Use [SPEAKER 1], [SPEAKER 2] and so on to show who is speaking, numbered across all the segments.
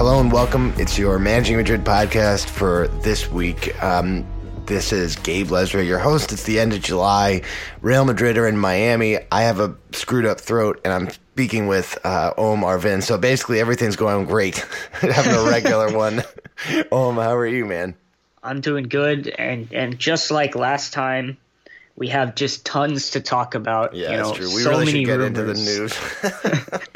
[SPEAKER 1] Hello and welcome. It's your Managing Madrid podcast for this week. Um, this is Gabe Lesra, your host. It's the end of July. Real Madrid are in Miami. I have a screwed up throat, and I'm speaking with uh, Om Arvind. So basically, everything's going great. Having a regular one. Om, how are you, man?
[SPEAKER 2] I'm doing good, and and just like last time, we have just tons to talk about.
[SPEAKER 1] Yeah,
[SPEAKER 2] you
[SPEAKER 1] that's true. We
[SPEAKER 2] so
[SPEAKER 1] really should get
[SPEAKER 2] rumors.
[SPEAKER 1] into the news.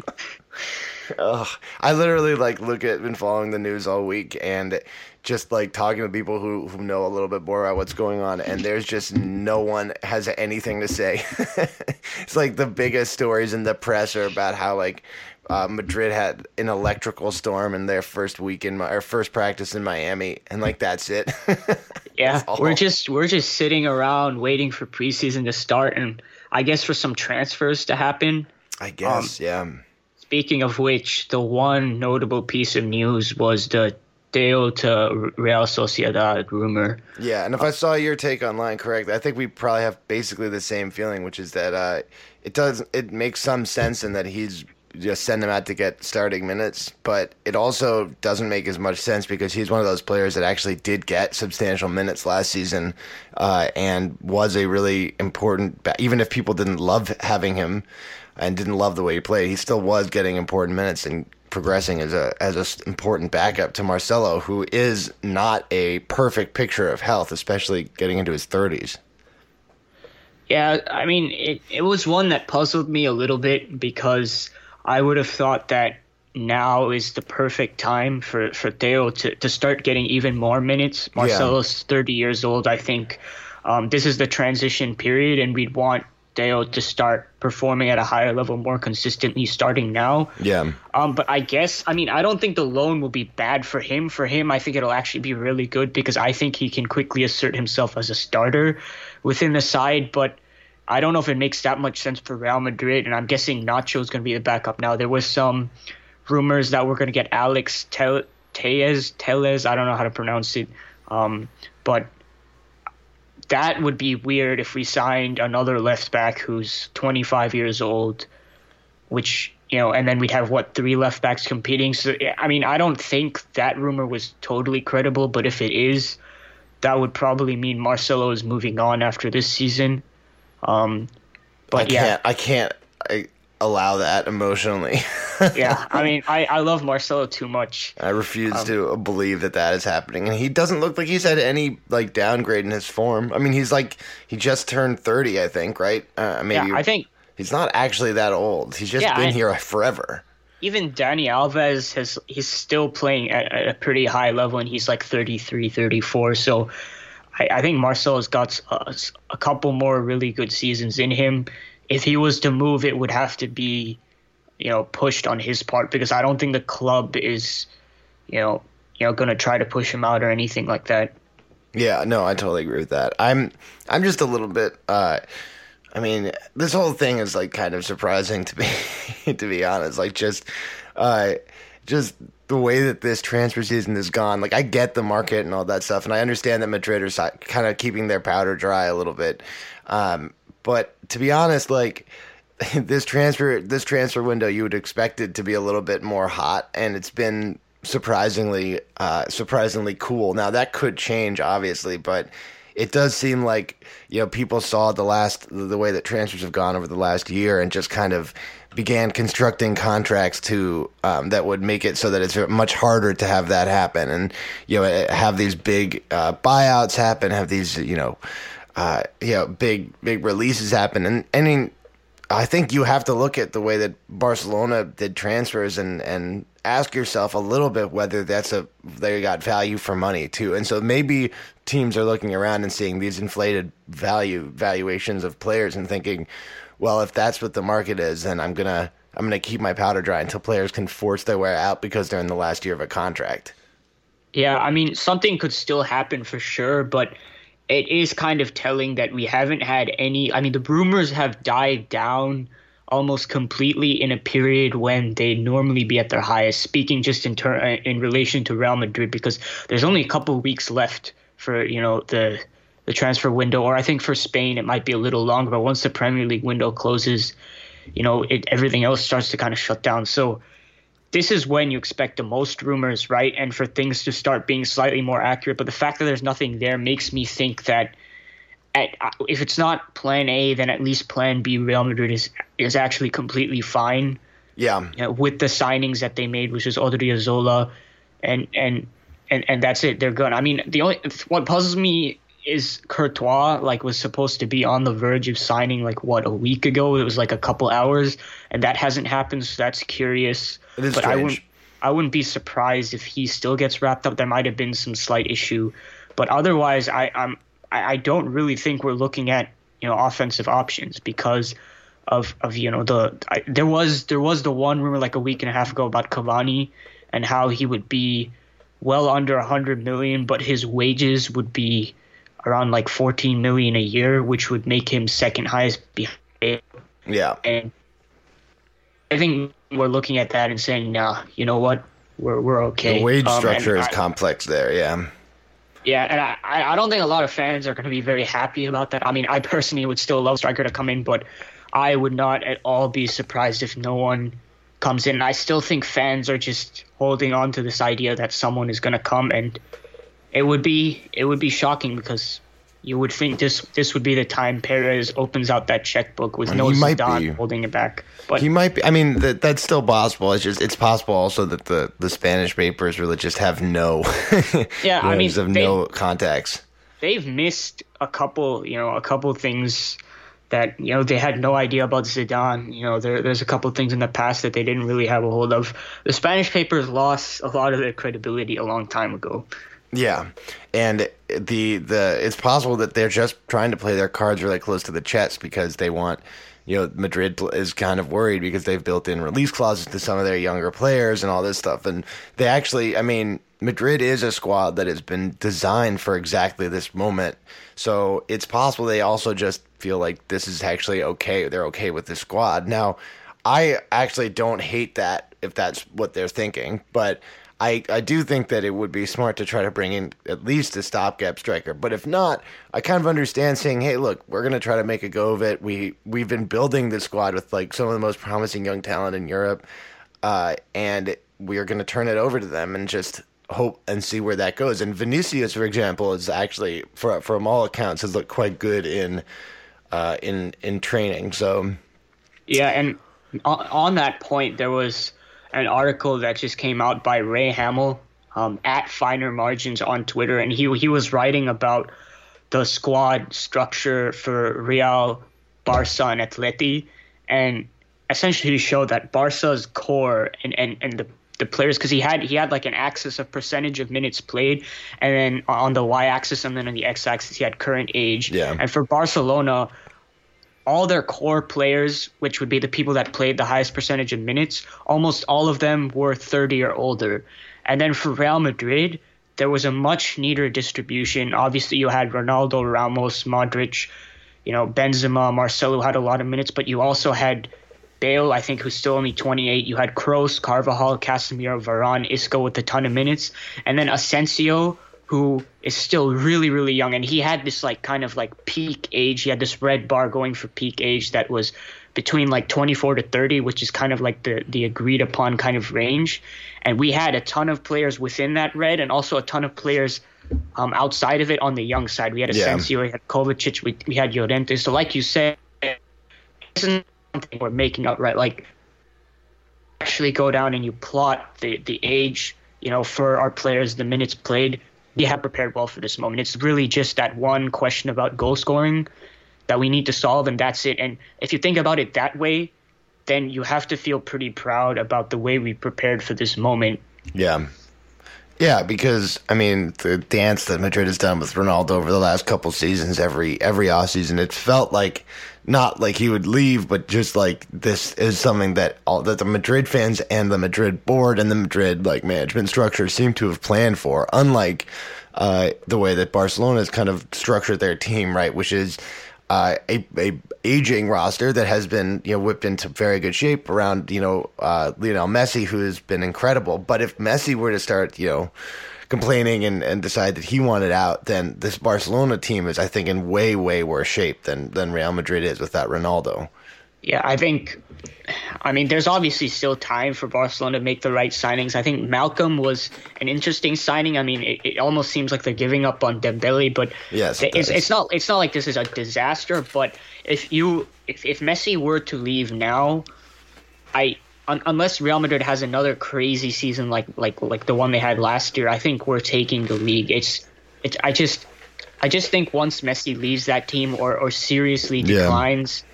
[SPEAKER 1] Ugh. I literally like look at been following the news all week and just like talking to people who, who know a little bit more about what's going on and there's just no one has anything to say. it's like the biggest stories in the press are about how like uh, Madrid had an electrical storm in their first week in my, or first practice in Miami and like that's it.
[SPEAKER 2] Yeah,
[SPEAKER 1] That's
[SPEAKER 2] we're just we're just sitting around waiting for preseason to start, and I guess for some transfers to happen.
[SPEAKER 1] I guess, yeah.
[SPEAKER 2] Speaking of which, the one notable piece of news was the Theo to Real Sociedad rumor.
[SPEAKER 1] Yeah, and if I saw your take online correct, I think we probably have basically the same feeling, which is that uh, it does it makes some sense in that he's just send him out to get starting minutes, but it also doesn't make as much sense because he's one of those players that actually did get substantial minutes last season uh, and was a really important. Even if people didn't love having him and didn't love the way he played, he still was getting important minutes and progressing as a as a s- important backup to Marcelo, who is not a perfect picture of health, especially getting into his thirties.
[SPEAKER 2] Yeah, I mean, it, it was one that puzzled me a little bit because I would have thought that now is the perfect time for, for Theo to, to start getting even more minutes. Marcelo's 30 years old. I think um, this is the transition period, and we'd want Theo to start performing at a higher level more consistently starting now.
[SPEAKER 1] Yeah.
[SPEAKER 2] Um, but I guess, I mean, I don't think the loan will be bad for him. For him, I think it'll actually be really good because I think he can quickly assert himself as a starter within the side. But I don't know if it makes that much sense for Real Madrid. And I'm guessing Nacho's going to be the backup now. There was some rumors that we're going to get Alex Tel- Telles, Telles, I don't know how to pronounce it. Um, but that would be weird if we signed another left back who's 25 years old, which you know, and then we'd have what three left backs competing. So I mean, I don't think that rumor was totally credible, but if it is, that would probably mean Marcelo is moving on after this season. Um, but
[SPEAKER 1] I
[SPEAKER 2] yeah,
[SPEAKER 1] can't. I can't I, allow that emotionally.
[SPEAKER 2] yeah. I mean, I I love Marcelo too much.
[SPEAKER 1] I refuse
[SPEAKER 2] Um,
[SPEAKER 1] to believe that that is happening, and he doesn't look like he's had any like downgrade in his form. I mean, he's like he just turned thirty, I think, right? Uh, maybe
[SPEAKER 2] Yeah, I think
[SPEAKER 1] he's not actually that old. He's just
[SPEAKER 2] Yeah,
[SPEAKER 1] been
[SPEAKER 2] I-
[SPEAKER 1] here forever.
[SPEAKER 2] even Dani Alves has he's still playing at, a pretty high level and he's like 33 34 so I, I think Marcelo's got a, a couple more really good seasons in him if he was to move it would have to be you know pushed on his part because I don't think the club is you know you know going to try to push him out or anything like that
[SPEAKER 1] Yeah, no, I totally agree with that. I'm I'm just a little bit uh I mean, this whole thing is like kind of surprising to me to be honest. Like just uh just the way that this transfer season is gone. Like I get the market and all that stuff and I understand that Madrid are kind of keeping their powder dry a little bit. Um but to be honest, like this transfer this transfer window you would expect it to be a little bit more hot and it's been surprisingly uh surprisingly cool. Now that could change obviously but it does seem like you know people saw the last the way that transfers have gone over the last year and just kind of began constructing contracts to um, that would make it so that it's much harder to have that happen and you know have these big uh, buyouts happen have these you know uh, you know, big big releases happen, and I mean, I think you have to look at the way that Barcelona did transfers and and ask yourself a little bit whether that's a they got value for money too. And so maybe teams are looking around and seeing these inflated value valuations of players and thinking, well, if that's what the market is, then I'm gonna I'm gonna keep my powder dry until players can force their way out because they're in the last year of a contract.
[SPEAKER 2] Yeah, I mean something could still happen for sure, but it is kind of telling that we haven't had any. I mean, the rumors have died down almost completely in a period when they normally be at their highest. Speaking just in ter- uh, in relation to Real Madrid, because there's only a couple weeks left for you know the the transfer window, or I think for Spain it might be a little longer. But once the Premier League window closes, you know, it everything else starts to kind of shut down. So this is when you expect the most rumors, right? And for things to start being slightly more accurate. But the fact that there's nothing there makes me think that at, uh, if it's not Plan A, then at least Plan B, Real Madrid is is actually completely fine.
[SPEAKER 1] Yeah.
[SPEAKER 2] You know, with the signings that they made, which is Odriozola, and and and and that's it. They're good. I mean, the only what puzzles me is Courtois like was supposed to be on the verge of signing like what a week ago. It was like a couple hours, and that hasn't happened. So that's curious.
[SPEAKER 1] It is
[SPEAKER 2] but
[SPEAKER 1] strange.
[SPEAKER 2] I wouldn't I wouldn't be surprised if he still gets wrapped up. There might have been some slight issue, but otherwise, I I'm I, I don't really think we're looking at you know offensive options because of of you know the I, there was there was the one rumor like a week and a half ago about Cavani and how he would be well under 100 million but his wages would be around like 14 million a year which would make him second highest behind
[SPEAKER 1] Yeah.
[SPEAKER 2] and I think we're looking at that and saying nah you know what we're we're okay
[SPEAKER 1] The wage
[SPEAKER 2] Um,
[SPEAKER 1] structure is
[SPEAKER 2] I-
[SPEAKER 1] complex there. Yeah.
[SPEAKER 2] yeah, and I, I I don't think a lot of fans are going to be very happy about that. I mean, I personally would still love Striker to come in, but I would not at all be surprised if no one comes in. I still think fans are just holding on to this idea that someone is going to come, and it would be it would be shocking because you would think this this would be the time Perez opens out that checkbook with no
[SPEAKER 1] he might be.
[SPEAKER 2] Zidane holding it back. But
[SPEAKER 1] He might be. I mean, that, that's still possible. It's just it's possible also that the the Spanish papers really just have no.
[SPEAKER 2] Yeah, I mean, they-
[SPEAKER 1] no contacts.
[SPEAKER 2] they've missed a couple, you know, a couple things that you know they had no idea about Zidane. You know, there, there's a couple things in the past that they didn't really have a hold of. The Spanish papers lost a lot of their credibility a long time ago.
[SPEAKER 1] Yeah, and the the it's possible that they're just trying to play their cards really close to the chest because they want. You know, Madrid is kind of worried because they've built in release clauses to some of their younger players and all this stuff. And they actually, I mean, Madrid is a squad that has been designed for exactly this moment. So it's possible they also just feel like this is actually okay. They're okay with this squad. Now, I actually don't hate that if that's what they're thinking, but I, I do think that it would be smart to try to bring in at least a stopgap striker. But if not, I kind of understand saying, hey, look, we're going to try to make a go of it. We, we've been building this squad with like some of the most promising young talent in Europe, uh, and we are going to turn it over to them and just hope and see where that goes. And Vinicius, for example, is actually, for, from all accounts, has looked quite good in, uh, in, in training. So,
[SPEAKER 2] Yeah, and on, on that point, there was an article that just came out by Ray Hamill um, at Finer Margins on Twitter, and he he was writing about the squad structure for Real, Barca, and Atleti, and essentially he showed that Barca's core and and, and the the players because he had he had like an axis of percentage of minutes played and then on the y-axis and then on the x-axis he had current age
[SPEAKER 1] Yeah.
[SPEAKER 2] and for barcelona all their core players, which would be the people that played the highest percentage of minutes, almost all of them were 30 or older. And then for Real Madrid, there was a much neater distribution. Obviously, you had Ronaldo, Ramos, Modric, you know, Benzema, Marcelo had a lot of minutes, but you also had Bale, I think, who's still only 28. You had Kroos, Carvajal, Casemiro, Varane, Isco with a ton of minutes, and then Asensio, who is still really, really young, and he had this like kind of like peak age. He had this red bar going for peak age that was between like 24 to 30, which is kind of like the the agreed upon kind of range. And we had a ton of players within that red, and also a ton of players um, outside of it on the young side. We had
[SPEAKER 1] Yeah.
[SPEAKER 2] Asensio, we had Kovacic, we, we had Llorente. So, like you said, this isn't something we're making up, right? Like, actually go down and you plot the, the age, you know, for our players, the minutes played. They have prepared well for this moment. It's really just that one question about goal scoring that we need to solve, and that's it. And if you think about it that way, then you have to feel pretty proud about the way we prepared for this moment.
[SPEAKER 1] Yeah. Yeah, because I mean the dance that Madrid has done with Ronaldo over the last couple seasons, every every off season, it felt like not like he would leave, but just like this is something that all that the Madrid fans and the Madrid board and the Madrid like management structure seem to have planned for. Unlike uh, the way that Barcelona has kind of structured their team, right, which is uh, a, a aging roster that has been you know whipped into very good shape around you know uh, Lionel Messi, who has been incredible. But if Messi were to start you know complaining and, and decide that he wanted out, then this Barcelona team is I think in way way worse shape than than Real Madrid is without Ronaldo.
[SPEAKER 2] Yeah, I think. I mean, there's obviously still time for Barcelona to make the right signings. I think Malcom was an interesting signing. I mean, it, it almost seems like they're giving up on Dembele, but
[SPEAKER 1] yes,
[SPEAKER 2] it it's, it's not. It's not like this is a disaster. But if you, if, if Messi were to leave now, I un, unless Real Madrid has another crazy season like like like the one they had last year, I think we're taking the league. It's it's. I just I just think once Messi leaves that team or or seriously declines,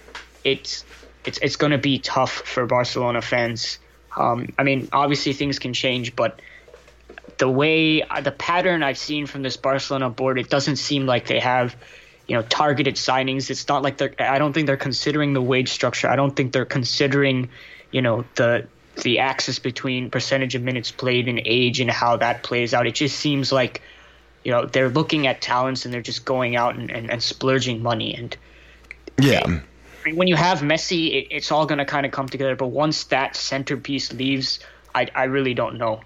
[SPEAKER 2] yeah. it's it's it's going to be tough for Barcelona fans. Um, I mean, obviously things can change, but the way uh, the pattern I've seen from this Barcelona board, it doesn't seem like they have, you know, targeted signings. It's not like they're. I don't think they're considering the wage structure. I don't think they're considering, you know, the the axis between percentage of minutes played and age and how that plays out. It just seems like, you know, they're looking at talents and they're just going out and, and, and splurging money and.
[SPEAKER 1] Yeah
[SPEAKER 2] when you have Messi, it, it's all going to kind of come together. But once that centerpiece leaves, I, I really don't know.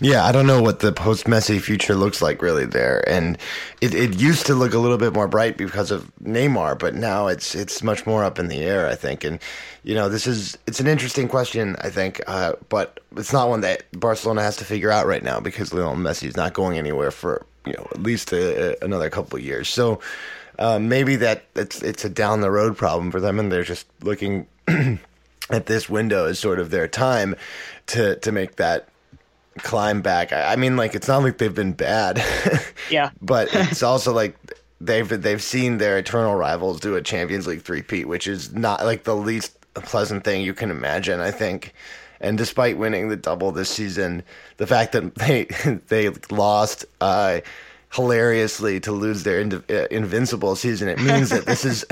[SPEAKER 1] Yeah, I don't know what the post Messi future looks like really there, and it, it used to look a little bit more bright because of Neymar, but now it's it's much more up in the air, I think. And you know, this is it's an interesting question, I think, uh, but it's not one that Barcelona has to figure out right now because Lionel Messi is not going anywhere for you know at least a, a, another couple of years. So uh, maybe that it's it's a down the road problem for them, and they're just looking at this window as sort of their time to to make that climb back. I, I mean, like it's not like they've been bad,
[SPEAKER 2] yeah,
[SPEAKER 1] but it's also like they've they've seen their eternal rivals do a Champions League three-peat, which is not like the least pleasant thing you can imagine. I think. And despite winning the double this season, the fact that they they lost uh, hilariously to lose their in, uh, invincible season. It means that this is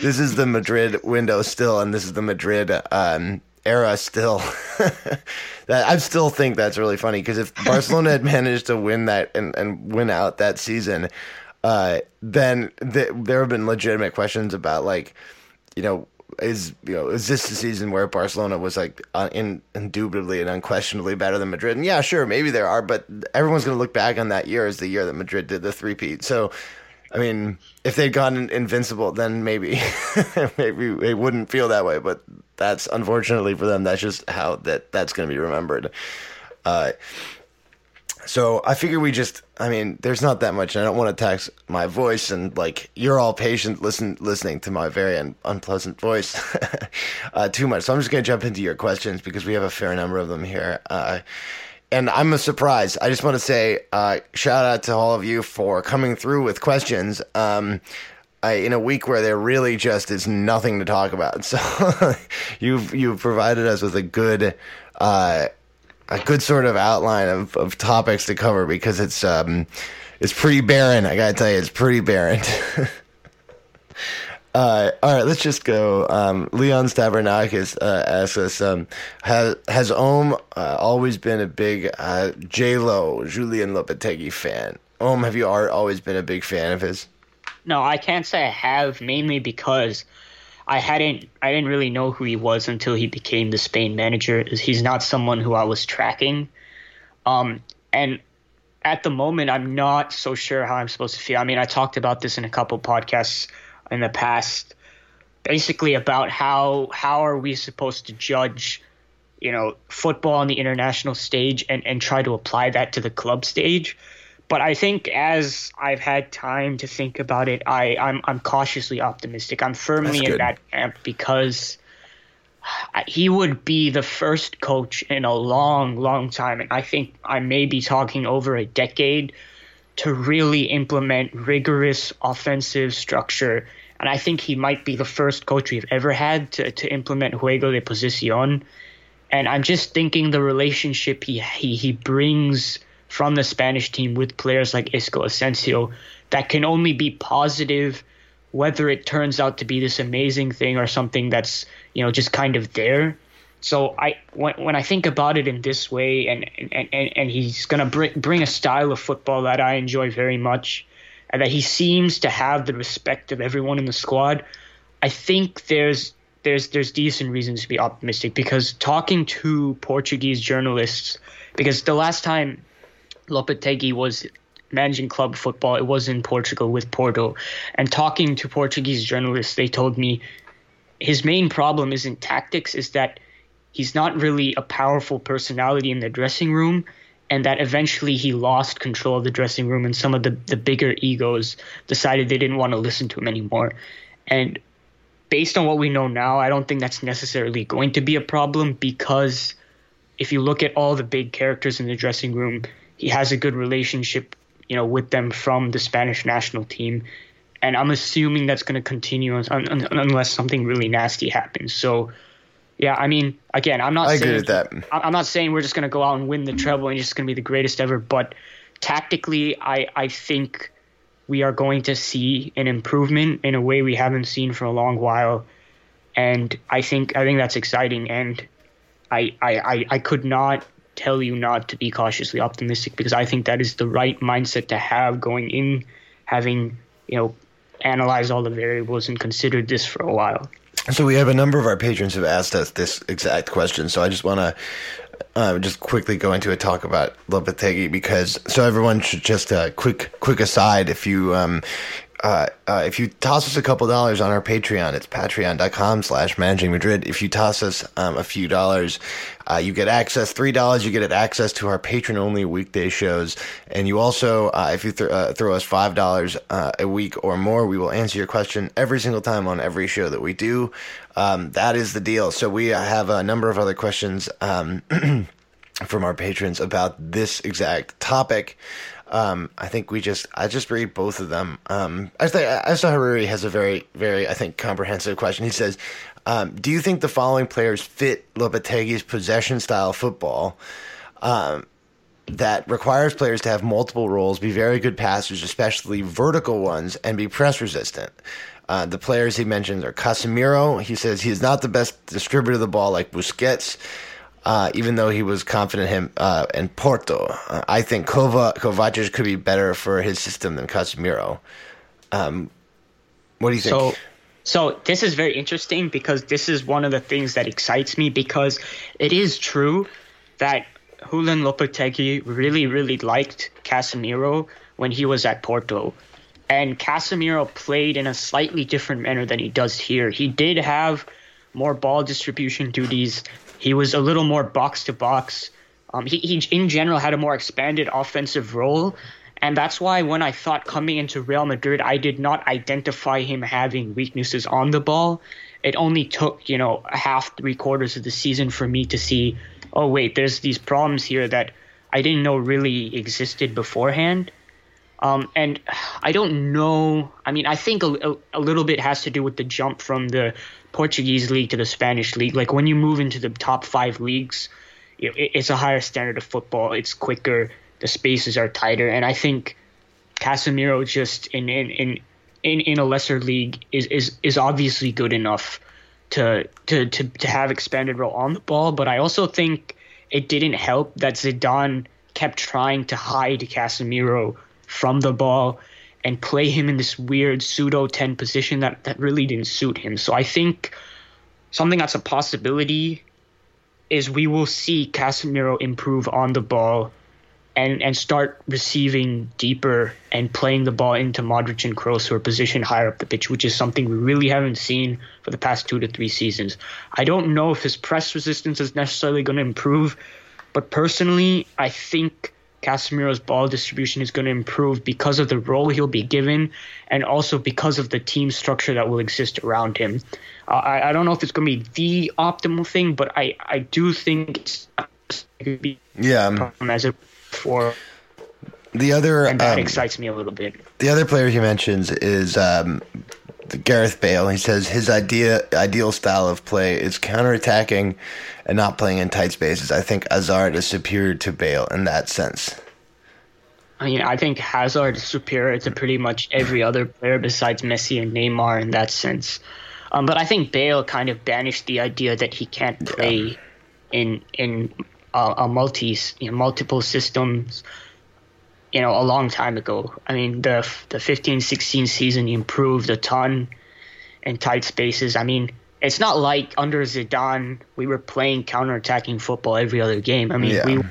[SPEAKER 1] this is the Madrid window still, and this is the Madrid um, era still. that I still think that's really funny because if Barcelona had managed to win that and, and win out that season, uh, then th- there have been legitimate questions about like, you know, is you know is this the season where Barcelona was like uh, in, indubitably and unquestionably better than Madrid? And yeah, sure, maybe there are, but everyone's going to look back on that year as the year that Madrid did the three-peat. So, I mean, if they'd gone invincible, then maybe maybe they wouldn't feel that way. But that's unfortunately for them. That's just how that that's going to be remembered. Uh, so I figure we just, I mean, there's not that much. I don't want to tax my voice, and like you're all patient listen listening to my very un- unpleasant voice uh, too much. So I'm just gonna jump into your questions because we have a fair number of them here. Uh, and I'm a surprise. I just want to say uh, shout out to all of you for coming through with questions. Um, I, in a week where there really just is nothing to talk about, so you've you've provided us with a good uh, a good sort of outline of, of topics to cover because it's um it's pretty barren. I gotta tell you, it's pretty barren. uh, all right, let's just go. Um, Leon Stavronakis uh, asks us: um, Has has Om uh, always been a big uh, J Lo Julian Lopetegui fan? Om, have you always been a big fan of his?
[SPEAKER 2] No, I can't say I have, mainly because I hadn't I didn't really know who he was until he became the Spain manager. He's not someone who I was tracking. Um, and at the moment, I'm not so sure how I'm supposed to feel. I mean, I talked about this in a couple podcasts in the past, basically about how how are we supposed to judge, you know, football on the international stage and and try to apply that to the club stage. But I think as I've had time to think about it, I, I'm I'm cautiously optimistic. I'm firmly in that camp because he would be the first coach in a long, long time, and I think I may be talking over a decade to really implement rigorous offensive structure. And I think he might be the first coach we've ever had to, to implement juego de posición. And I'm just thinking the relationship he, he, he brings from the Spanish team with players like Isco Asensio that can only be positive, whether it turns out to be this amazing thing or something that's, you know, just kind of there. So I when, when I think about it in this way, and and, and, and he's gonna bring bring a style of football that I enjoy very much, and that he seems to have the respect of everyone in the squad. I think there's there's there's decent reasons to be optimistic because talking to Portuguese journalists, because the last time Lopetegui was managing club football, it was in Portugal with Porto, and talking to Portuguese journalists, they told me his main problem isn't tactics, is that he's not really a powerful personality in the dressing room and that eventually he lost control of the dressing room and some of the, the bigger egos decided they didn't want to listen to him anymore. And based on what we know now, I don't think that's necessarily going to be a problem because if you look at all the big characters in the dressing room, he has a good relationship, you know, with them from the Spanish national team. And I'm assuming that's going to continue unless something really nasty happens. So, yeah, I mean, again, I'm not.
[SPEAKER 1] I
[SPEAKER 2] saying,
[SPEAKER 1] agree with that.
[SPEAKER 2] I'm not saying we're just going to go out and win the treble and just going to be the greatest ever, but tactically, I I think we are going to see an improvement in a way we haven't seen for a long while, and I think I think that's exciting, and I I I, I could not tell you not to be cautiously optimistic because I think that is the right mindset to have going in, having you know analyzed all the variables and considered this for a while.
[SPEAKER 1] So we have a number of our patrons have asked us this exact question. So I just want to uh, just quickly go into a talk about Lopetegui because so everyone should just a uh, quick quick aside if you um, uh, uh, if you toss us a couple dollars on our Patreon, it's patreon.com slash managing Madrid. If you toss us um, a few dollars, uh, you get access, $3, you get access to our patron only weekday shows. And you also, uh, if you th- uh, throw us $5 uh, a week or more, we will answer your question every single time on every show that we do. Um, that is the deal. So we have a number of other questions um, from our patrons about this exact topic. Um, I think we just I just read both of them. Um, I think Asa Haruri has a very very I think comprehensive question. He says, um, "Do you think the following players fit Lopetegui's possession style football?" Um, that requires players to have multiple roles, be very good passers, especially vertical ones, and be press resistant. Uh, the players he mentions are Casemiro. He says he is not the best distributor of the ball like Busquets uh, even though he was confident him uh, in Porto. Uh, I think Kova, Kovacic could be better for his system than Casemiro. Um, what do you think?
[SPEAKER 2] So, so this is very interesting because this is one of the things that excites me because it is true that Julen Lopetegui really, really liked Casemiro when he was at Porto. And Casemiro played in a slightly different manner than he does here. He did have more ball distribution duties he was a little more box to box. Um, he, he, in general, had a more expanded offensive role. And that's why when I thought coming into Real Madrid, I did not identify him having weaknesses on the ball. It only took, you know, half, three quarters of the season for me to see, oh, wait, there's these problems here that I didn't know really existed beforehand. Um, and I don't know. I mean, I think a, a, little bit has to do with the jump from the Portuguese league to the Spanish league. Like when you move into the top five leagues, it, it's a higher standard of football. It's quicker. The spaces are tighter, and I think Casemiro just in in in in, in a lesser league is, is is obviously good enough to to to to have expanded role on the ball. But I also think it didn't help that Zidane kept trying to hide Casemiro from the ball and play him in this weird pseudo 10 position that, that really didn't suit him. So I think something that's a possibility is we will see Casemiro improve on the ball and, and start receiving deeper and playing the ball into Modric and Kroos who are positioned higher up the pitch, which is something we really haven't seen for the past two to three seasons. I don't know if his press resistance is necessarily going to improve, but personally, I think Casemiro's ball distribution is going to improve because of the role he'll be given and also because of the team structure that will exist around him. Uh, I, I don't know if it's going to be the optimal thing, but I, I do think it's going to be
[SPEAKER 1] yeah.
[SPEAKER 2] as a for
[SPEAKER 1] The other
[SPEAKER 2] and that
[SPEAKER 1] um,
[SPEAKER 2] excites me a little bit.
[SPEAKER 1] The other player he mentions is um, Gareth Bale. He says his idea ideal style of play is counterattacking and not playing in tight spaces. I think Hazard is superior to Bale in that sense.
[SPEAKER 2] I mean, I think Hazard is superior to pretty much every other player besides Messi and Neymar in that sense. Um, but I think Bale kind of banished the idea that he can't play yeah. in in uh, a multi you know, multiple systems. You know, a long time ago. I mean, the the 15-16 season improved a ton in tight spaces. I mean, it's not like under Zidane we were playing counter-attacking football every other game. I mean, yeah. we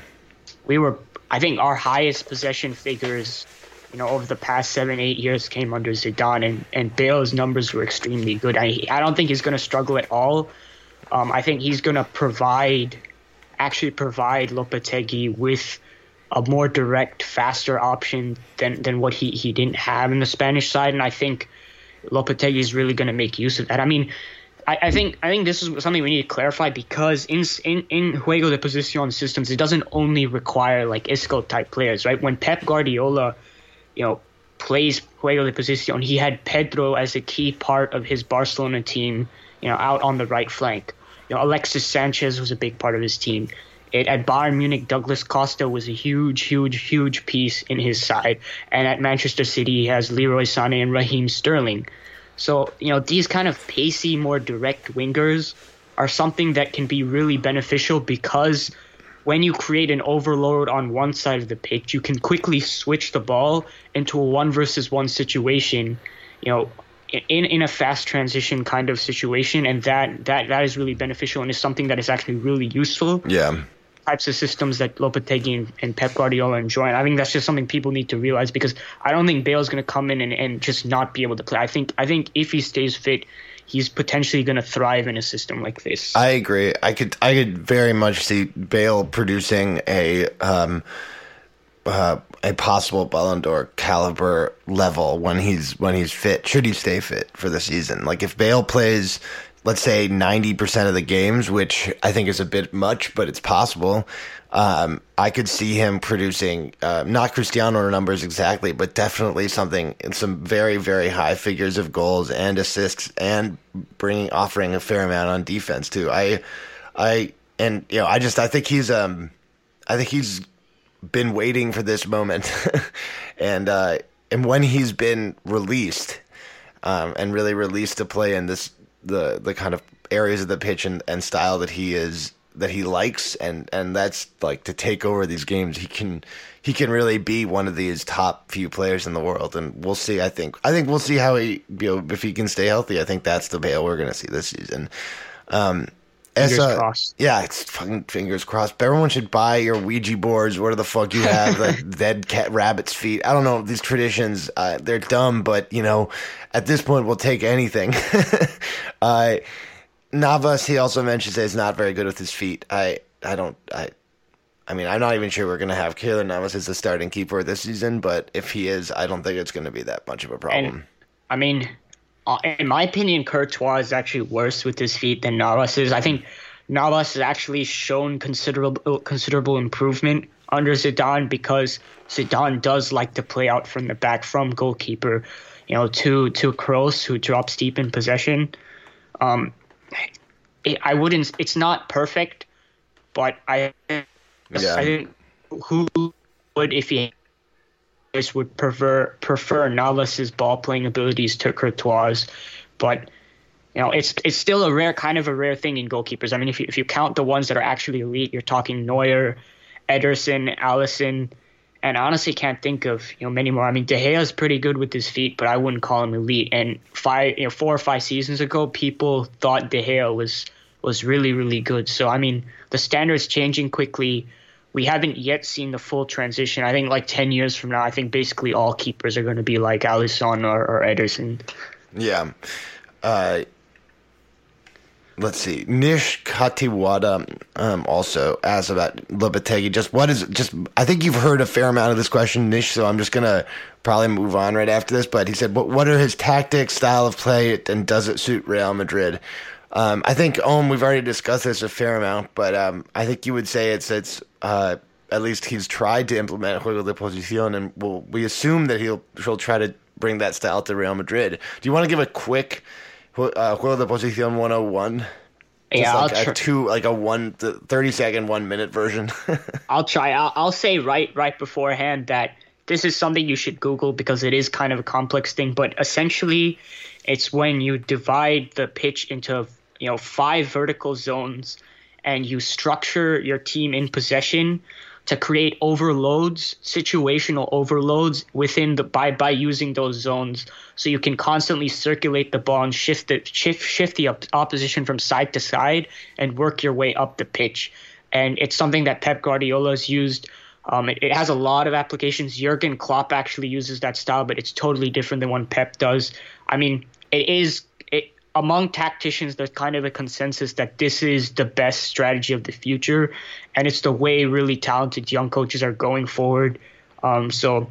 [SPEAKER 2] we were I think our highest possession figures, you know, over the past seven, eight years came under Zidane, and, and Bale's numbers were extremely good. I, I don't think he's going to struggle at all. Um, I think he's going to provide, actually provide Lopetegui with a more direct, faster option than, than what he, he didn't have in the Spanish side. And I think Lopetegui is really going to make use of that. I mean, I, I, think I think this is something we need to clarify because in in in juego de posición systems, it doesn't only require like Isco type players, right? When Pep Guardiola, you know, plays juego de posición, he had Pedro as a key part of his Barcelona team, you know, out on the right flank. You know, Alexis Sanchez was a big part of his team. It, at Bayern Munich, Douglas Costa was a huge, huge, huge piece in his side. And at Manchester City, he has Leroy Sané and Raheem Sterling. So, you know, these kind of pacey, more direct wingers are something that can be really beneficial because when you create an overload on one side of the pitch, you can quickly switch the ball into a one versus one situation, you know, in in a fast transition kind of situation, and that that that is really beneficial and is something that is actually really useful.
[SPEAKER 1] Yeah
[SPEAKER 2] types of systems that Lopetegui and, and Pep Guardiola enjoy. And I think that's just something people need to realize because I don't think Bale's going to come in and, and just not be able to play. I think I think if he stays fit, he's potentially going to thrive in a system like this.
[SPEAKER 1] I agree. I could I could very much see Bale producing a um, uh, a possible Ballon d'Or caliber level when he's when he's fit. Should he stay fit for the season? Like if Bale plays let's say 90% of the games, which I think is a bit much, but it's possible. Um, I could see him producing uh, not Cristiano numbers exactly, but definitely something some very very high figures of goals and assists, and bringing offering a fair amount on defense too. I, I and you know I just I think he's um I think he's been waiting for this moment, and uh, and when he's been released, um, and really released to play in this the the kind of areas of the pitch and, and style that he is that he likes. And and that's like to take over these games he can he can really be one of these top few players in the world. And we'll see i think i think we'll see how he you know if he can stay healthy i think that's the bale we're going to see this season. Um
[SPEAKER 2] Fingers uh, crossed.
[SPEAKER 1] Yeah, it's fucking fingers crossed. Everyone should buy your Ouija boards. What the fuck you have? like dead cat rabbit's feet. I don't know. These traditions, uh, they're dumb, but you know, at this point, we'll take anything. uh, Navas, he also mentions that he's not very good with his feet. I, I don't, I, I mean, I'm not even sure we're going to have Keylor Navas as the starting keeper this season, but if he is, I don't think it's going to be that much of a problem.
[SPEAKER 2] And, I mean, uh, in my opinion, Courtois is actually worse with his feet than Navas is. I think Navas has actually shown considerable considerable improvement under Zidane because Zidane does like to play out from the back from goalkeeper, you know, to to Kroos who drops deep in possession. Um, it, I wouldn't. It's not perfect, but I, yeah. I think who would if he would prefer prefer Navas's ball playing abilities to Courtois, but you know it's it's still a rare kind of a rare thing in goalkeepers. I mean, if you if you count the ones that are actually elite, you're talking Neuer, Ederson, Alisson, and honestly can't think of you know many more. I mean, De Gea is pretty good with his feet, but I wouldn't call him elite. And five you know four or five seasons ago, people thought De Gea was was really really good. So I mean, the standards changing quickly we haven't yet seen the full transition. I think like 10 years from now, I think basically all keepers are going to be like Alisson or, or Ederson.
[SPEAKER 1] Yeah. Uh, let's see. Nish Katiwada um, also asked about Lopetegui. Just what is just? I think you've heard a fair amount of this question, Nish. So I'm just gonna probably move on right after this. But he said, "What what are his tactics, style of play, and does it suit Real Madrid?" Um, I think Om, we've already discussed this a fair amount, but um, I think you would say it's it's uh, at least he's tried to implement juego de posición, and we'll, we assume that he'll he'll try to bring that style to Real Madrid. Do you want to give a quick uh, juego de posición 101? Just
[SPEAKER 2] yeah,
[SPEAKER 1] like
[SPEAKER 2] I'll
[SPEAKER 1] a
[SPEAKER 2] try.
[SPEAKER 1] two, like a one, th- 30 second, one minute version.
[SPEAKER 2] I'll try. I'll, I'll say right right beforehand that this is something you should Google because it is kind of a complex thing. But essentially, it's when you divide the pitch into you know five vertical zones, and you structure your team in possession to create overloads, situational overloads within the by by using those zones, so you can constantly circulate the ball and shift the shift shift the op- opposition from side to side and work your way up the pitch. And it's something that Pep Guardiola has used. Um, it, it has a lot of applications. Jurgen Klopp actually uses that style, but it's totally different than what Pep does. I mean, it is among tacticians. There's kind of a consensus that this is the best strategy of the future, and it's the way really talented young coaches are going forward. Um, so,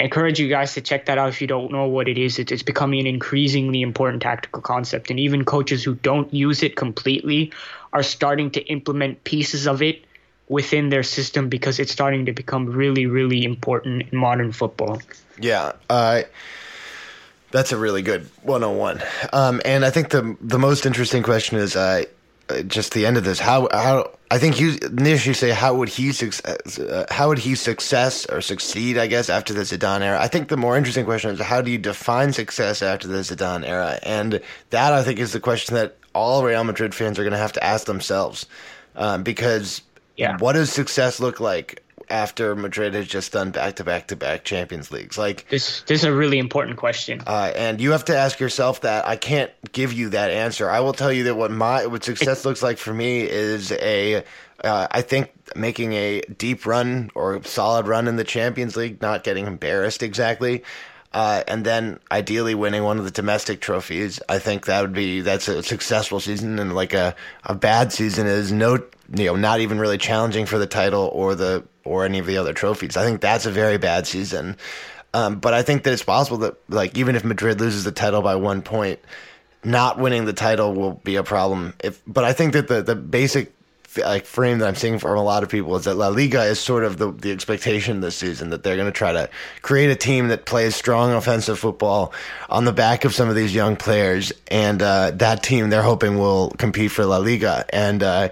[SPEAKER 2] encourage you guys to check that out if you don't know what it is. It's, it's becoming an increasingly important tactical concept, and even coaches who don't use it completely are starting to implement pieces of it within their system because it's starting to become really, really important in modern football.
[SPEAKER 1] Yeah, uh, that's a really good 101. Um, and I think the the most interesting question is uh, uh, just the end of this. How how I think you Nish, you say how would he success uh, how would he success or succeed? I guess after the Zidane era. I think the more interesting question is how do you define success after the Zidane era? And that I think is the question that all Real Madrid fans are going to have to ask themselves, um, because
[SPEAKER 2] Yeah.
[SPEAKER 1] what does success look like? After Madrid has just done back to back to back Champions Leagues, like
[SPEAKER 2] This this is a really important question.
[SPEAKER 1] uh, and you have to ask yourself that. I can't give you that answer. I will tell you that what my what success looks like for me is a. Uh, I think making a deep run or solid run in the Champions League, not getting embarrassed exactly, uh, and then ideally winning one of the domestic trophies. I think that would be that's a successful season, and like a a bad season is no you know not even really challenging for the title or the or any of the other trophies. I think that's a very bad season. Um, but I think that it's possible that like even if Madrid loses the title by one point, not winning the title will be a problem. If but I think that the the basic like frame that I'm seeing from a lot of people is that La Liga is sort of the the expectation this season that they're going to try to create a team that plays strong offensive football on the back of some of these young players, and uh, that team they're hoping will compete for La Liga and. Uh,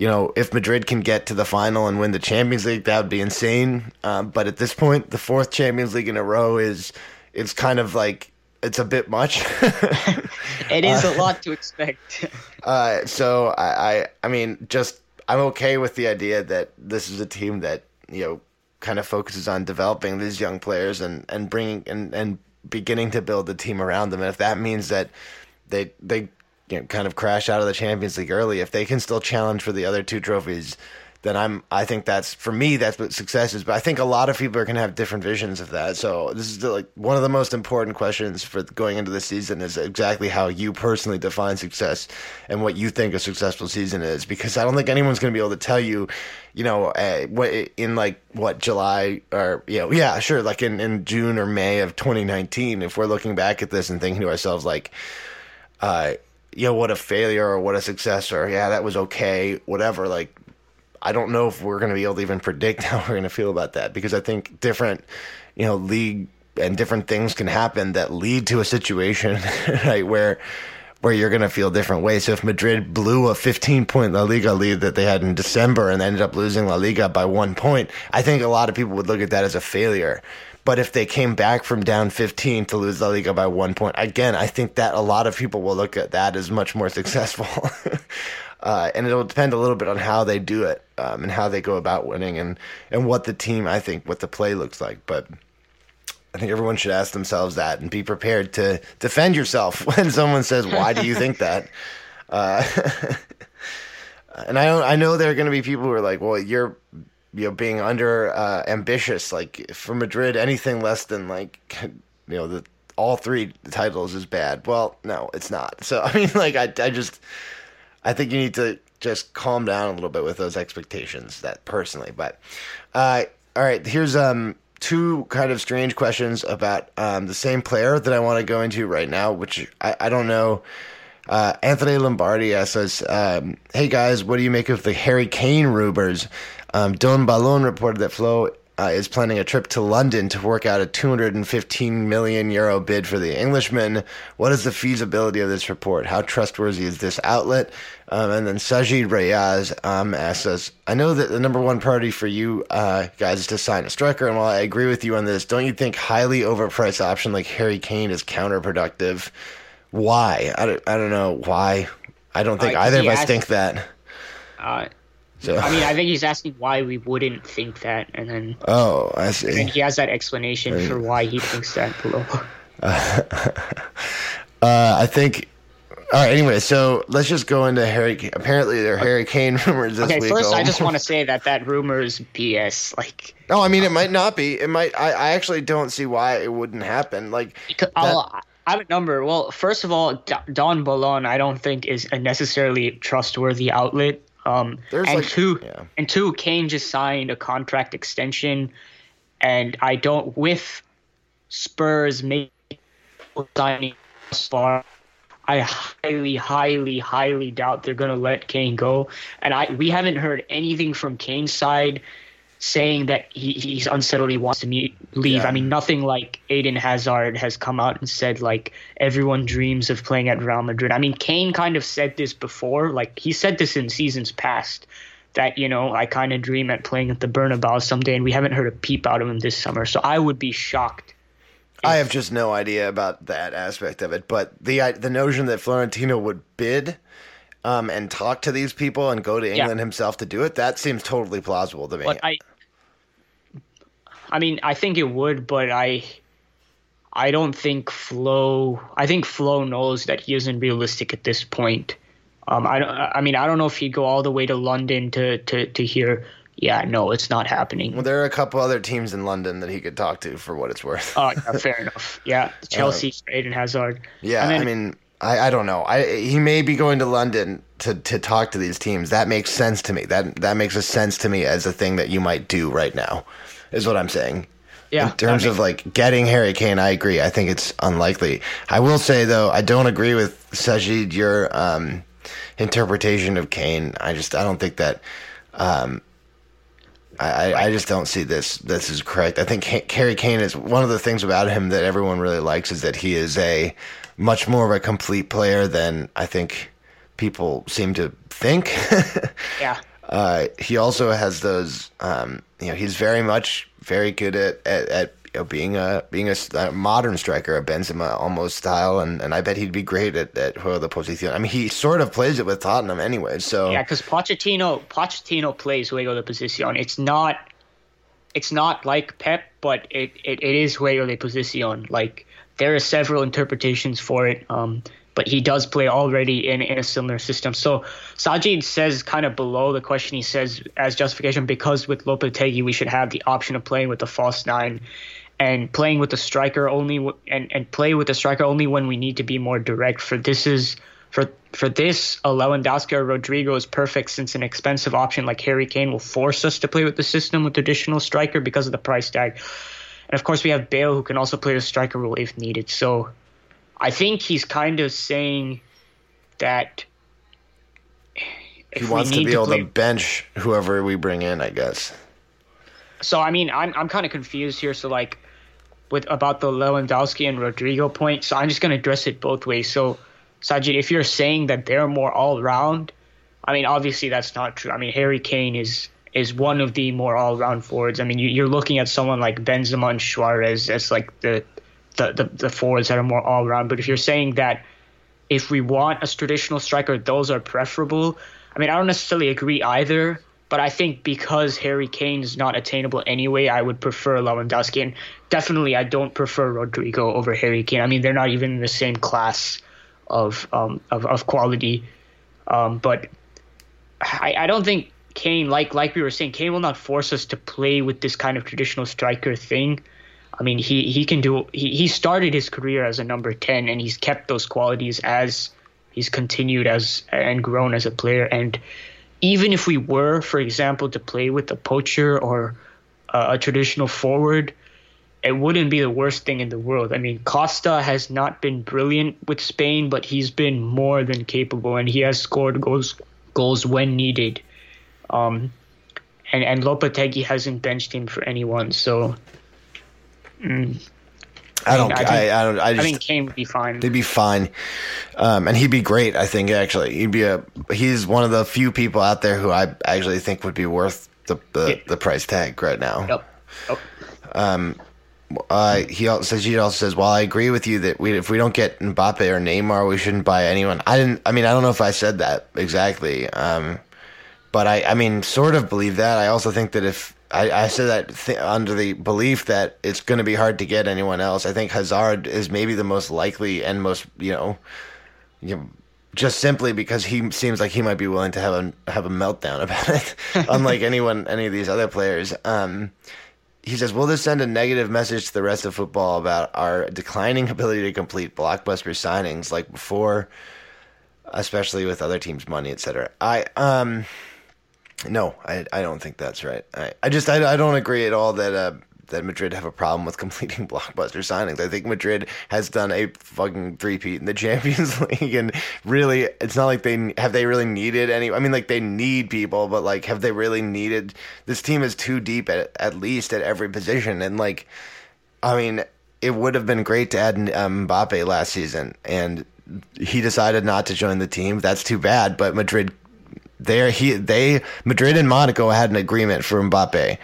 [SPEAKER 1] you know, if Madrid can get to the final and win the Champions League, that would be insane. Um, but at this point, the fourth Champions League in a row is it's kind of like it's a bit much.
[SPEAKER 2] It is a lot to expect.
[SPEAKER 1] uh, so I, I, I mean, just I'm okay with the idea that this is a team that you know kind of focuses on developing these young players and and bringing and and beginning to build the team around them. And if that means that they they you know, kind of crash out of the Champions League early, if they can still challenge for the other two trophies, then I'm I think that's for me that's what success is. But I think a lot of people are going to have different visions of that. So this is like one of the most important questions for going into the season is exactly how you personally define success and what you think a successful season is. Because I don't think anyone's going to be able to tell you, you know, what in like what July or you know, yeah, sure, like in in June or May of 2019, if we're looking back at this and thinking to ourselves like, uh, you know, what a failure or what a success or yeah, that was okay, whatever, like I don't know if we're going to be able to even predict how we're going to feel about that because I think different, you know, league and different things can happen that lead to a situation right where where you're going to feel different ways. So if Madrid blew a 15 point La Liga lead that they had in December and ended up losing La Liga by one point, I think a lot of people would look at that as a failure. But if they came back from down 15 to lose La Liga by one point, again, I think that a lot of people will look at that as much more successful. uh, and it'll depend a little bit on how they do it um, and how they go about winning and, and what the team, I think, what the play looks like. But I think everyone should ask themselves that and be prepared to defend yourself when someone says, "Why do you think that?" Uh, and I I know there are going to be people who are like, "Well, you're you know being under uh, ambitious. Like for Madrid, anything less than like you know the all three titles is bad." Well, no, it's not. So I mean, like I I just I think you need to just calm down a little bit with those expectations. That personally, but uh, all right, here's um two kind of strange questions about um, the same player that I want to go into right now, which I, I don't know. Uh, Anthony Lombardi asks um, "Hey guys, what do you make of the Harry Kane rumors?" Um, Don Balón reported that Flo uh, is planning a trip to London to work out a 215 million euro bid for the Englishman. What is the feasibility of this report? How trustworthy is this outlet? Um, and then Sajid Rayaz um, asks us, I know that the number one priority for you uh, guys is to sign a striker, and while I agree with you on this, don't you think highly overpriced option like Harry Kane is counterproductive? Why? I don't, I don't know why. I don't think
[SPEAKER 2] Uh,
[SPEAKER 1] either of us
[SPEAKER 2] asked-
[SPEAKER 1] think that.
[SPEAKER 2] Uh,
[SPEAKER 1] So,
[SPEAKER 2] I mean, I think he's asking why we wouldn't think that, and then
[SPEAKER 1] oh, I see.
[SPEAKER 2] and he has that explanation for why he thinks that below.
[SPEAKER 1] Uh, I think. All right. Anyway, so let's just go into Harry. Apparently, there are Harry Kane rumors this
[SPEAKER 2] Okay,
[SPEAKER 1] week.
[SPEAKER 2] first I just want to say that that rumor is BS. Like,
[SPEAKER 1] No, I mean it might not be. It might. I, I actually don't see why it wouldn't happen. Like
[SPEAKER 2] Because- I'll, I have a number. Well, first of all, D- Don Balon, I don't think is a necessarily trustworthy outlet. Um,
[SPEAKER 1] There's
[SPEAKER 2] and
[SPEAKER 1] like-
[SPEAKER 2] two,
[SPEAKER 1] yeah.
[SPEAKER 2] and two, Kane just signed a contract extension, and I don't with Spurs maybe signing thus far. I highly, highly, highly doubt they're gonna let Kane go, and I we haven't heard anything from Kane's side saying that he, he's unsettled, he wants to meet, leave.
[SPEAKER 1] Yeah.
[SPEAKER 2] I mean, nothing like Eden Hazard has come out and said like everyone dreams of playing at Real Madrid. I mean, Kane kind of said this before, like he said this in seasons past. That you know, I kind of dream at playing at the Bernabeu someday, and we haven't heard a peep out of him this summer. So I would be shocked.
[SPEAKER 1] I have just no idea about that aspect of it. But the the notion that Florentino would bid. Um, and talk to these people and go to England himself to do it. That seems totally plausible to me.
[SPEAKER 2] But I, I mean, I think it would, but I, I don't think Flo. I think Flo knows that he isn't realistic at this point. Um, I don't. I mean, I don't know if he'd go all the way to London to to to hear. Yeah, no, it's not happening.
[SPEAKER 1] well, there are a couple other teams in London that he could talk to for what it's worth.
[SPEAKER 2] Oh, yeah, fair enough. Yeah, Chelsea, Eden Hazard.
[SPEAKER 1] Yeah,
[SPEAKER 2] then-
[SPEAKER 1] I mean, I, I don't know. I he may be going to London to, to talk to these teams. That makes sense to me. That that makes a sense to me as a thing that you might do right now, is what I'm saying.
[SPEAKER 2] Yeah,
[SPEAKER 1] In terms of like getting Harry Kane, I agree. I think it's unlikely. I will say though, I don't agree with Sajid your um, interpretation of Kane. I just I don't think that. Um, I, I- I just don't see this. This is correct. I think Ha- Harry Kane is one of the things about him that everyone really likes is that he is a much more of a complete player than I think people seem to think.
[SPEAKER 2] yeah.
[SPEAKER 1] Uh, he also has those. Um, you know, he's very much very good at at, at you know, being a being a, a modern striker, a Benzema almost style, and, and I bet he'd be great at at juego de. I mean, he sort of plays it with Tottenham anyway. So
[SPEAKER 2] Yeah, because Pochettino Pochettino plays Juego de Posición. It's not it's not like Pep, but it, it, it is Juego de Posición. Like there are several interpretations for it. Um, but he does play already in, in a similar system. So Sajid says kind of below the question, he says as justification because with Lopetegui we should have the option of playing with the false nine and playing with the striker only w- and, and play with the striker only when we need to be more direct. For this is for for this, a Lewandowski or Rodrigo is perfect since an expensive option like Harry Kane will force us to play with the system with traditional striker because of the price tag. And of course, we have Bale who can also play the striker role if needed. So I think he's kind of saying that
[SPEAKER 1] he wants to be able
[SPEAKER 2] play-
[SPEAKER 1] to bench whoever we bring in. I guess.
[SPEAKER 2] So I mean, I'm I'm kind of confused here. So like, with about the Lewandowski and Rodrigo point, so I'm just gonna address it both ways. So, Sajid, if you're saying that they're more all round, I mean, obviously that's not true. I mean, Harry Kane is is one of the more all round forwards. I mean, you, you're looking at someone like Benzema and Suarez as like the the, the the forwards that are more all round. But if you're saying that if we want a traditional striker, those are preferable. I mean, I don't necessarily agree either, but I think because Harry Kane is not attainable anyway, I would prefer Lewandowski. And definitely, I don't prefer Rodrigo over Harry Kane. I mean, they're not even in the same class of um, of, of quality. Um, but I, I don't think Kane, like like we were saying, Kane will not force us to play with this kind of traditional striker thing. I mean, he, he can do. He, he started his career as a number ten, and he's kept those qualities as he's continued as and grown as a player. And even if we were, for example, to play with a poacher or uh, a traditional forward, it wouldn't be the worst thing in the world. I mean, Costa has not been brilliant with Spain, but he's been more than capable, and he has scored goals goals when needed. Um, and and Lopetegui hasn't benched him for anyone, so. Mm,
[SPEAKER 1] I don't. I, think, I, I, don't. I, just,
[SPEAKER 2] I think Kane would be fine.
[SPEAKER 1] They'd be fine, um, and he'd be great. I think actually, he'd be a. He's one of the few people out there who I actually think would be worth the the, yeah. the price tag right now.
[SPEAKER 2] Yep. yep.
[SPEAKER 1] Um, uh, he also says he also says, "While I agree with you that we, if we don't get Mbappe or Neymar, we shouldn't buy anyone." I didn't. I mean, I don't know if I said that exactly, um, but I, I mean, sort of believe that. I also think that if I, I said that th- under the belief that it's going to be hard to get anyone else, I think Hazard is maybe the most likely and most, you know, you know just simply because he seems like he might be willing to have a have a meltdown about it, unlike anyone, any of these other players. Um, he says, Will this send a negative message to the rest of football about our declining ability to complete blockbuster signings like before, especially with other teams' money, etc.? I, um, no, I, I don't think that's right. I, I just, I, I don't agree at all that, uh, that Madrid have a problem with completing blockbuster signings. I think Madrid has done a fucking three-peat in the Champions League, and really, it's not like they have they really needed any. I mean, like they need people, but like, have they really needed? This team is too deep at at least at every position, and like, I mean, it would have been great to add um, Mbappe last season, and he decided not to join the team. That's too bad, but Madrid. There, he they Madrid and Monaco had an agreement for Mbappe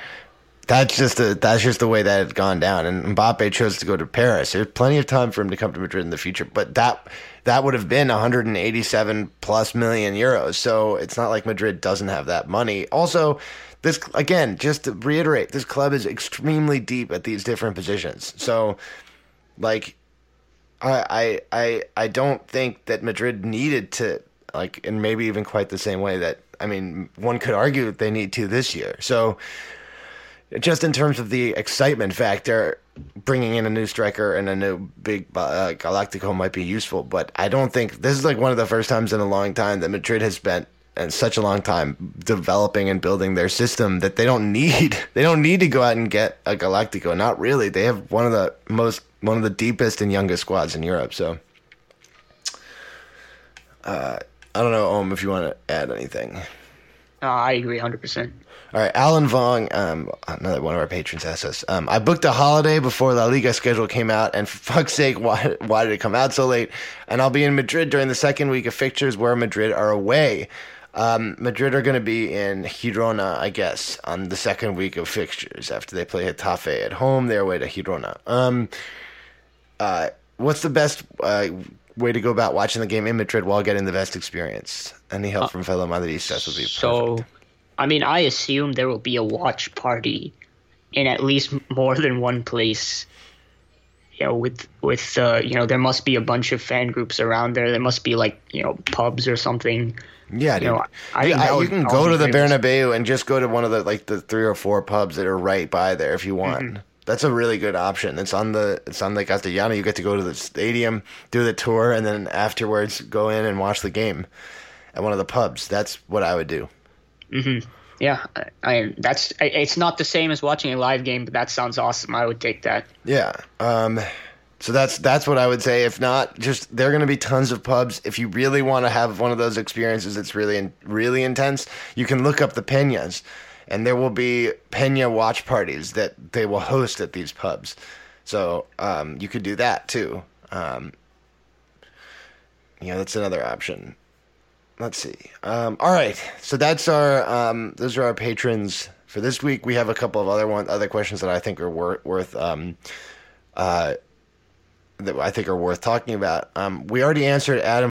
[SPEAKER 1] that's just a, that's just the way that it's gone down. And Mbappe chose to go to Paris. There's plenty of time for him to come to Madrid in the future, but that that would have been 187 plus million euros. So it's not like Madrid doesn't have that money. Also, this again, just to reiterate, this club is extremely deep at these different positions. So, like, I I I, I don't think that Madrid needed to like, and maybe even quite the same way that I mean, one could argue that they need to this year. So just in terms of the excitement factor, bringing in a new striker and a new big uh, Galactico might be useful. But I don't think this is like one of the first times in a long time that Madrid has spent and such a long time developing and building their system that they don't need they don't need to go out and get a Galactico. Not really. They have one of the most one of the deepest and youngest squads in Europe. So uh, I don't know, Om, if you want to add anything.
[SPEAKER 2] Uh, I agree, hundred percent.
[SPEAKER 1] All right, Alan Vong, um, another one of our patrons asked us. Um, I booked a holiday before La Liga schedule came out, and for fuck's sake, why, why did it come out so late? And I'll be in Madrid during the second week of fixtures where Madrid are away. Um, Madrid are going to be in Girona, I guess, on the second week of fixtures after they play Getafe at home. They're away to Girona. Um, uh, what's the best uh, way to go about watching the game in Madrid while getting the best experience? Any help uh, from fellow Madridistas would be so, perfect.
[SPEAKER 2] I mean, I assume there will be a watch party in at least more than one place. You know, with with uh, you know, there must be a bunch of fan groups around there. There must be like you know pubs or something.
[SPEAKER 1] Yeah, you dude. Know, I, I, you can go to the Bernabeu and just go to one of the like the three or four pubs that are right by there if you want. Mm-hmm. That's a really good option. It's on the it's on the Castellana. You get to go to the stadium, do the tour, and then afterwards go in and watch the game at one of the pubs. That's what I would do.
[SPEAKER 2] Mm-hmm. Yeah, I, I, that's it's not the same as watching a live game, but that sounds awesome. I would take that.
[SPEAKER 1] Yeah. Um, so that's that's what I would say. If not, just there are going to be tons of pubs. If you really want to have one of those experiences that's really really intense, you can look up the peñas, and there will be peña watch parties that they will host at these pubs. So um, you could do that too. Um, yeah, that's another option let's see. Um, all right, so that's our um, those are our patrons for this week. We have a couple of other one other questions that I think are wor- worth um, uh, that I think are worth talking about. Um, we already answered Adam.